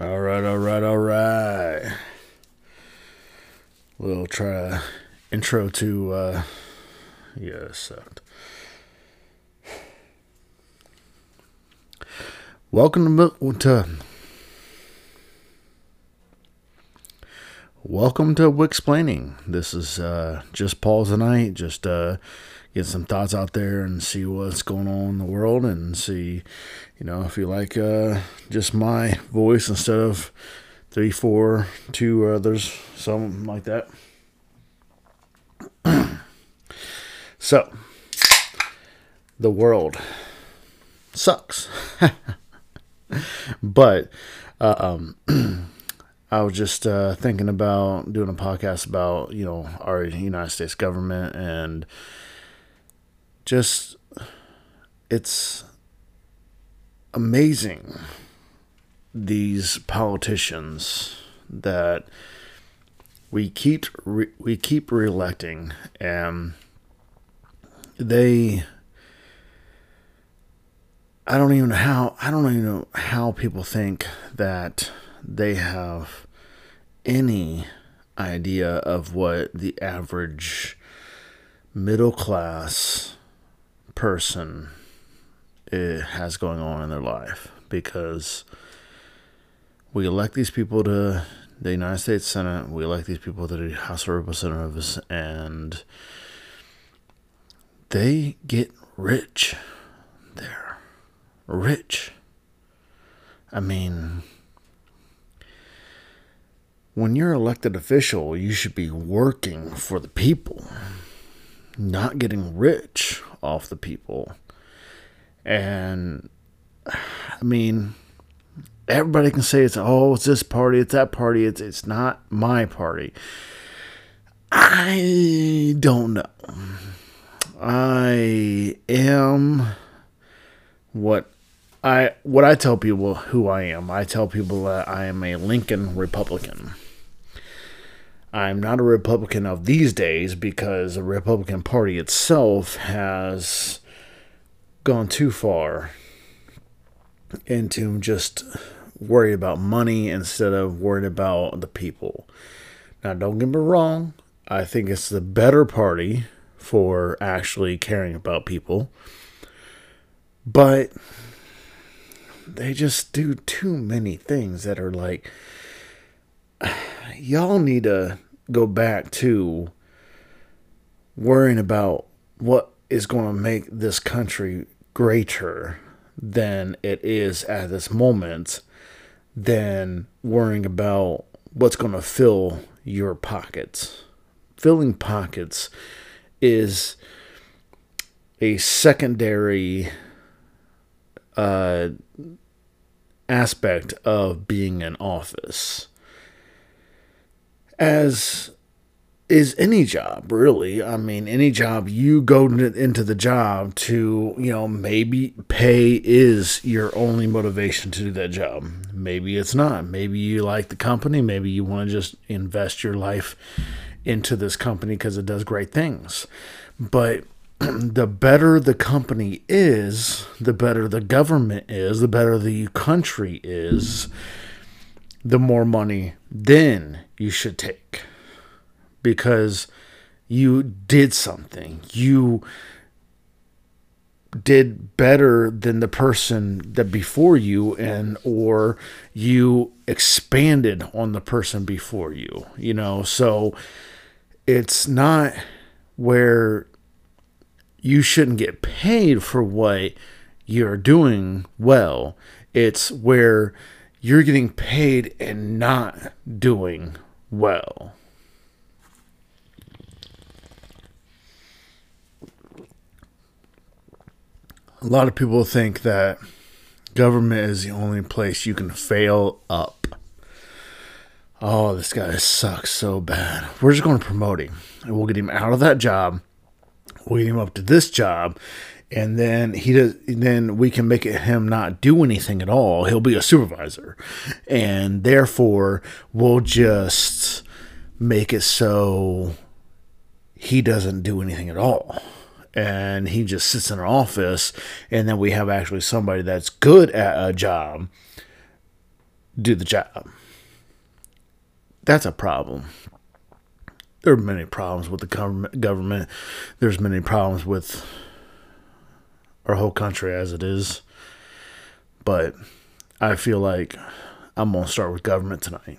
All right, all right, all right. We'll try intro to uh yeah, it sucked. Welcome to, to Welcome to Explaining. This is uh just Paul tonight, just uh get some thoughts out there and see what's going on in the world and see you know if you like uh just my voice instead of three four two others something like that. So the world sucks. But uh, um I was just uh, thinking about doing a podcast about you know our United States government and just it's amazing these politicians that we keep re- we keep reelecting and they I don't even know how I don't even know how people think that they have any idea of what the average middle class person has going on in their life because we elect these people to the United States Senate, we elect these people to the House of Representatives, and they get rich there. Rich. I mean, when you're elected official, you should be working for the people, not getting rich off the people. And I mean, everybody can say it's oh, it's this party, it's that party, it's it's not my party. I don't know. I am what I what I tell people who I am. I tell people that I am a Lincoln Republican. I'm not a Republican of these days because the Republican Party itself has gone too far into just worried about money instead of worried about the people. Now, don't get me wrong, I think it's the better party for actually caring about people, but they just do too many things that are like, y'all need to go back to worrying about what is going to make this country greater than it is at this moment than worrying about what's going to fill your pockets. Filling pockets is a secondary uh, aspect of being in office as is any job really. I mean any job you go into the job to you know maybe pay is your only motivation to do that job. Maybe it's not. Maybe you like the company. Maybe you want to just invest your life into this company because it does great things. But the better the company is the better the government is the better the country is the more money then you should take. Because you did something. You did better than the person that before you and or you expanded on the person before you you know? So it's not where you shouldn't get paid for what you're doing well. It's where you're getting paid and not doing well. A lot of people think that government is the only place you can fail up. Oh, this guy sucks so bad. We're just going to promote him. And we'll get him out of that job. We'll get him up to this job and then he does then we can make it him not do anything at all he'll be a supervisor and therefore we'll just make it so he doesn't do anything at all and he just sits in an office and then we have actually somebody that's good at a job do the job. That's a problem. There are many problems with the. Government. There's many problems with our whole country as it is. But I feel like I'm gonna start with government tonight.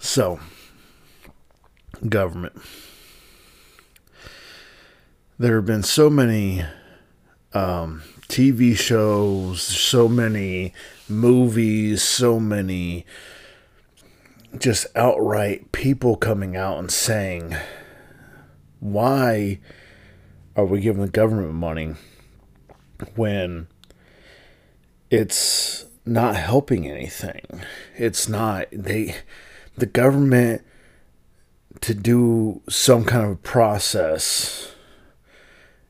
So, government. There have been so many um, TV shows, so many movies, so many just outright people coming out and saying, why are we giving the government money when it's not helping anything? It's not, they, the government to do some kind of process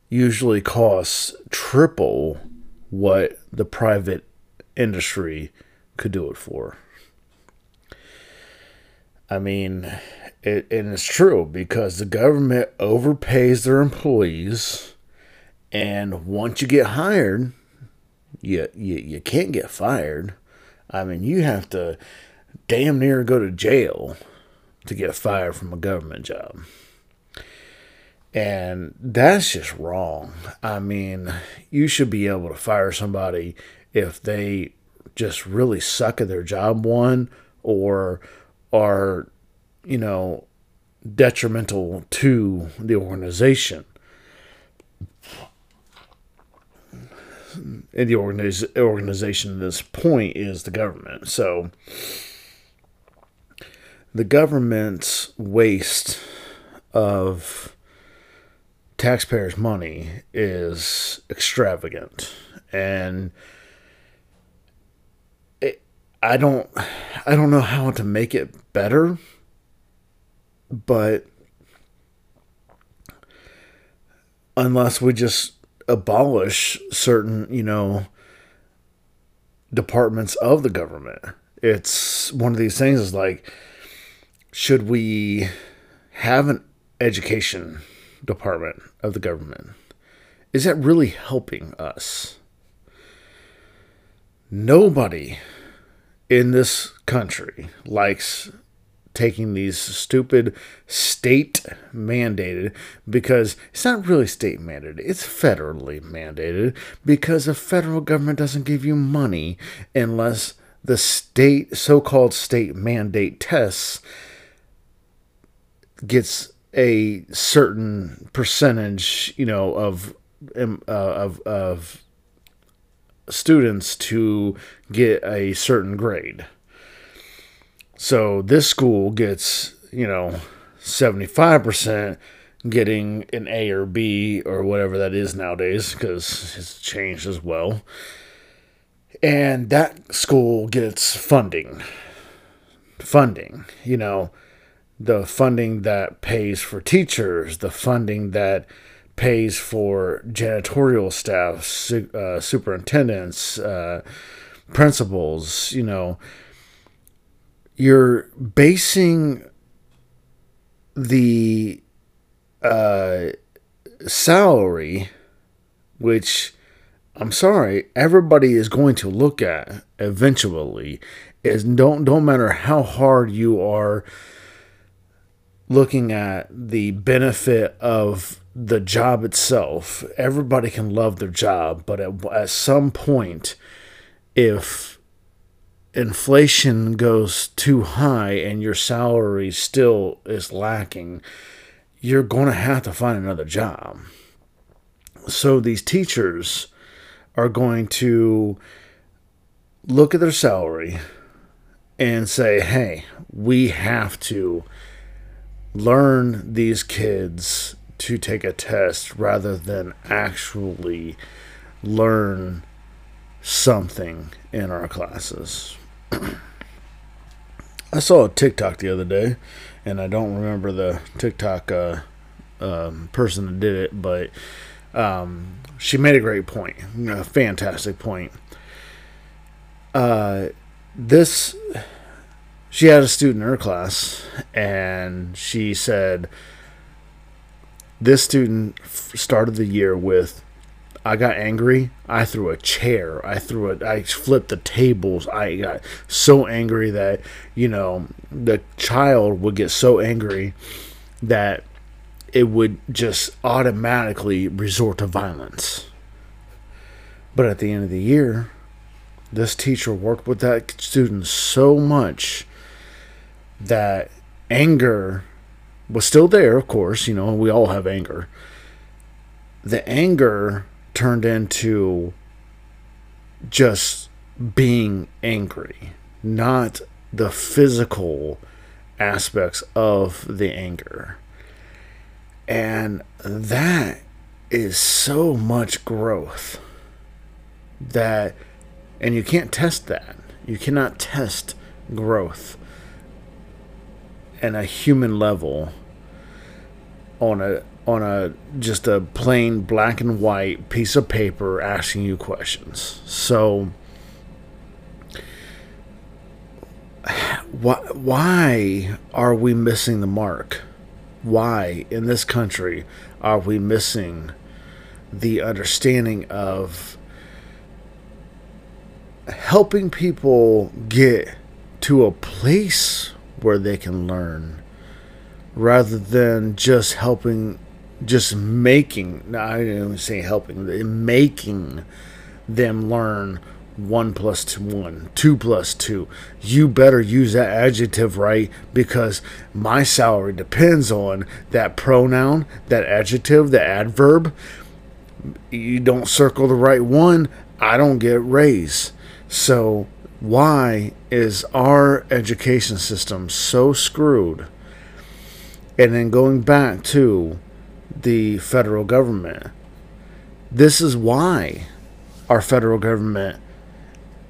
usually costs triple what the private industry could do it for. I mean, it, and it's true because the government overpays their employees, and once you get hired, you, you, you can't get fired. I mean, you have to damn near go to jail to get fired from a government job. And that's just wrong. I mean, you should be able to fire somebody if they just really suck at their job, one, or are, you know, detrimental to the organization. And the organiz- organization at this point is the government. So the government's waste of taxpayers' money is extravagant, and I don't, I don't know how to make it better, but unless we just abolish certain, you know, departments of the government, it's one of these things. Is like, should we have an education? department of the government. Is that really helping us? Nobody in this country likes taking these stupid state mandated because it's not really state mandated, it's federally mandated because the federal government doesn't give you money unless the state so called state mandate tests gets a certain percentage, you know, of uh, of of students to get a certain grade. So this school gets, you know, 75% getting an A or B or whatever that is nowadays because it's changed as well. And that school gets funding. Funding, you know, the funding that pays for teachers, the funding that pays for janitorial staff, su- uh, superintendents, uh, principals, you know, you're basing the uh, salary, which I'm sorry, everybody is going to look at eventually, is don't don't matter how hard you are looking at the benefit of the job itself. Everybody can love their job, but at, at some point, if inflation goes too high and your salary still is lacking, you're going to have to find another job. So these teachers are going to look at their salary and say, hey, we have to learn these kids to take a test rather than actually learn something in our classes. I saw a TikTok the other day, and I don't remember the TikTok uh, um, person that did it, but um, she made a great point, a fantastic point. Uh, this she had a student in her class, and she said, This student started the year with, I got angry. I threw a chair. I threw it. I flipped the tables. I got so angry that you know the child would get so angry that it would just automatically resort to violence. But at the end of the year, this teacher worked with that student so much that anger was still there, of course, you know, we all have anger. The anger turned into just being angry, not the physical aspects of the anger. And that is so much growth that, and you can't test that. You cannot test growth in a human level on a on a just a plain black and white piece of paper asking you questions. So why why are we missing the mark? Why in this country are we missing the understanding of helping people get to a place where they can learn rather than just helping just making I didn't even say helping making them learn one plus two, one, two plus two. You better use that adjective right because my salary depends on that pronoun, that adjective, the adverb. You don't circle the right one, I don't get raise. So why is our education system so screwed? And then going back to the federal government, this is why our federal government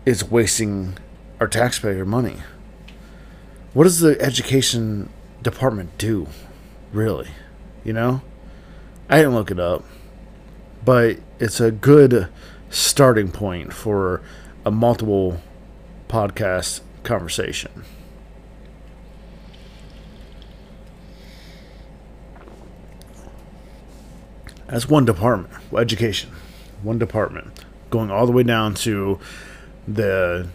is wasting our taxpayer money. What does the education department do, really? You know? I didn't look it up, but it's a good starting point for a multiple podcast conversation. That's one department, education, one department, going all the way down to the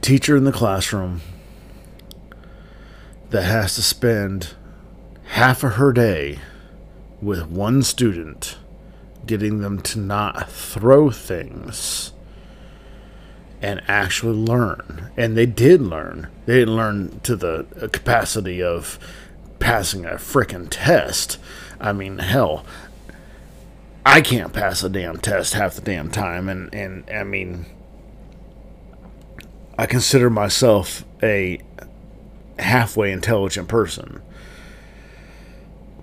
teacher in the classroom that has to spend half of her day with one student, getting them to not throw things and actually learn. And they did learn. They didn't learn to the capacity of passing a freaking test. I mean, hell, I can't pass a damn test half the damn time. And, and I mean, I consider myself a halfway intelligent person.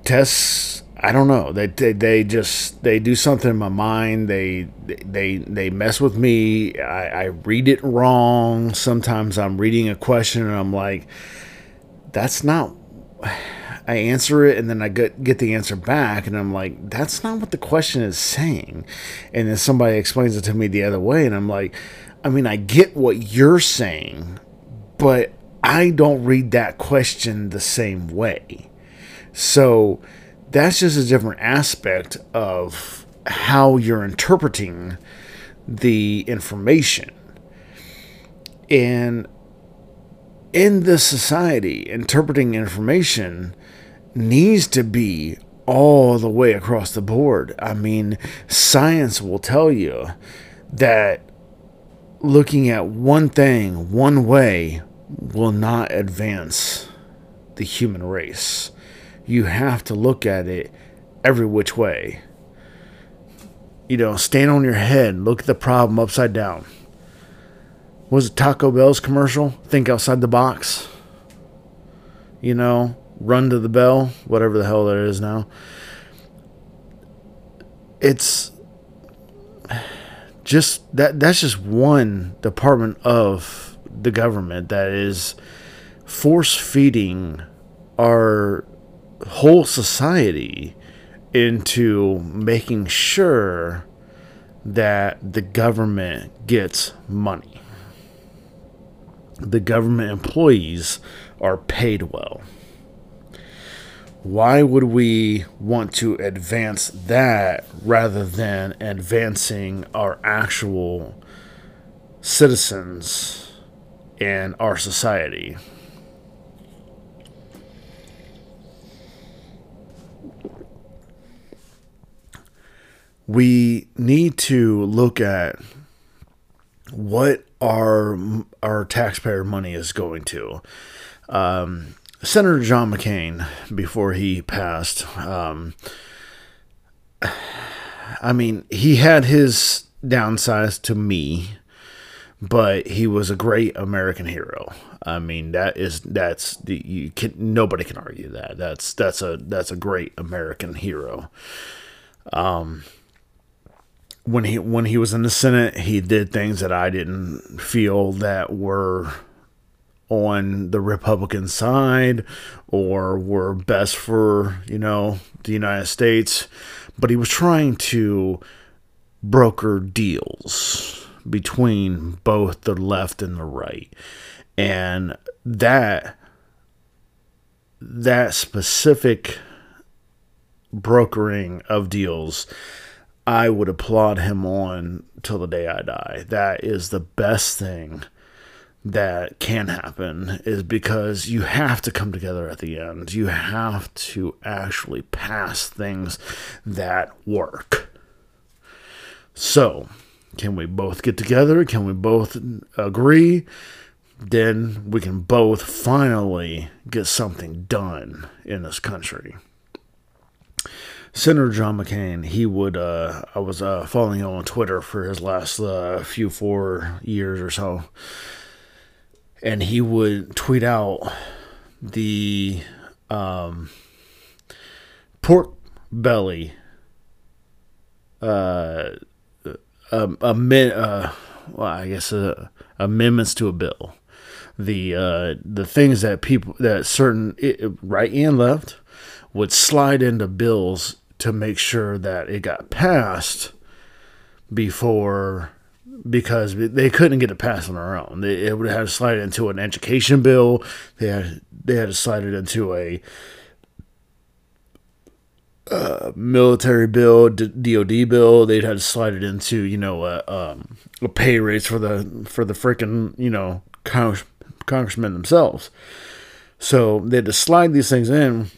Tests I don't know. They, they they just they do something in my mind. They they they mess with me. I, I read it wrong. Sometimes I'm reading a question and I'm like, that's not. I answer it and then I get get the answer back and I'm like, that's not what the question is saying. And then somebody explains it to me the other way and I'm like, I mean, I get what you're saying, but I don't read that question the same way. So that's just a different aspect of how you're interpreting the information. And in this society, interpreting information needs to be all the way across the board. I mean, science will tell you that looking at one thing one way will not advance the human race you have to look at it every which way. You know, stand on your head, look at the problem upside down. Was it Taco Bell's commercial? Think outside the box. You know, run to the bell, whatever the hell that is now. It's just that that's just one department of the government that is force feeding our whole society into making sure that the government gets money. The government employees are paid well. Why would we want to advance that rather than advancing our actual citizens and our society? We need to look at what our our taxpayer money is going to. Um, Senator John McCain, before he passed, um, I mean, he had his downsides to me, but he was a great American hero. I mean, that is that's you can nobody can argue that. That's that's a that's a great American hero. Um, when he when he was in the Senate, he did things that I didn't feel that were on the Republican side or were best for, you know, the United States, but he was trying to broker deals between both the left and the right. And that that specific brokering of deals I would applaud him on till the day I die. That is the best thing that can happen is because you have to come together at the end. You have to actually pass things that work. So, can we both get together? Can we both agree? Then we can both finally get something done in this country. Senator John McCain, he would, uh, I was uh, following him on Twitter for his last uh, few four years or so and he would tweet out the um, pork belly uh, um, amend, uh, well, I guess uh, amendments to a bill. The uh, the things that people that certain right and left would slide into bills to make sure that it got passed before because they couldn't get it passed on their own. They it would have to slide it into an education bill. They had they had to slide it into a uh, military bill, DoD bill. They'd had to slide it into you know a, um, a pay raise for the for the freaking you know Congress, congressmen themselves. So they had to slide these things in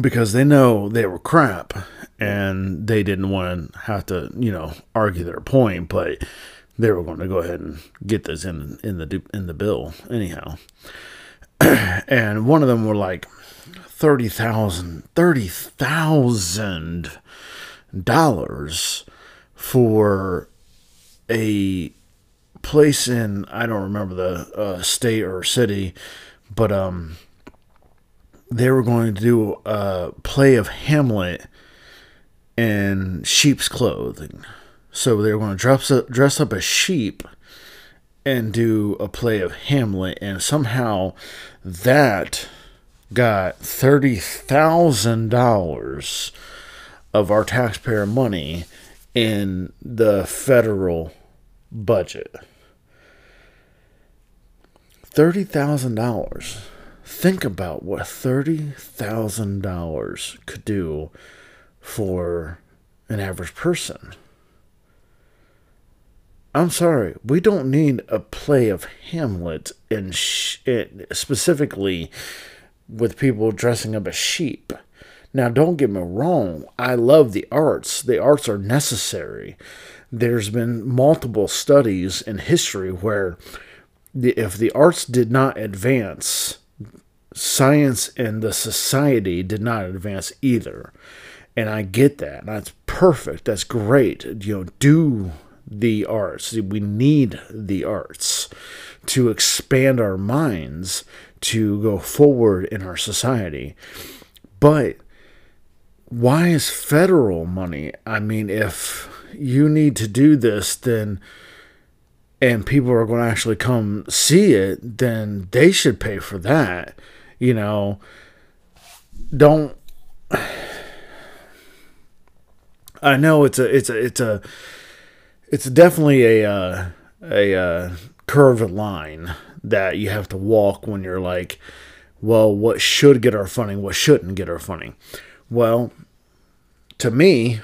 because they know they were crap and they didn't want to have to you know argue their point, but they were going to go ahead and get this in in the in the bill anyhow. and one of them were like thirty thousand thirty thousand dollars for a place in I don't remember the uh, state or city, but um, they were going to do a play of Hamlet in sheep's clothing. So they were going to dress up, dress up sheep and do a play of Hamlet, and somehow that got thirty thousand dollars of our taxpayer money in the federal budget. Thirty thousand dollars. Think about what thirty thousand dollars could do for an average person. I'm sorry, we don't need a play of Hamlet and sh- specifically with people dressing up as sheep. Now, don't get me wrong, I love the arts. The arts are necessary. There's been multiple studies in history where the, if the arts did not advance, science and the society did not advance either. And I get that. That's perfect. That's great. You know, do the arts. We need the arts to expand our minds to go forward in our society. But why is federal money? I mean, if you need to do this, then and people are going to actually come see it, then they should pay for that. You know, don't. I know it's a it's a it's a it's definitely a uh, a uh, curved line that you have to walk when you're like well, what should get our funding, what shouldn't get our funding? Well, to me,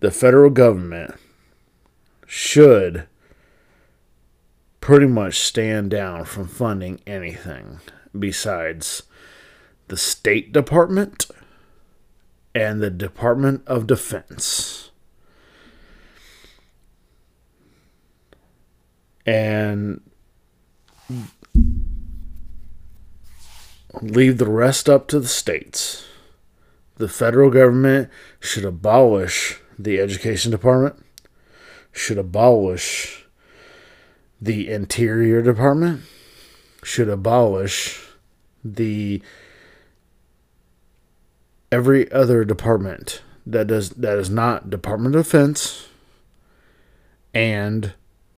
the federal government should pretty much stand down from funding anything besides the State Department and the Department of Defense. And leave the rest up to the states. The federal government should abolish the education department, should abolish the interior department, should abolish the every other department that does that is not Department of Defense and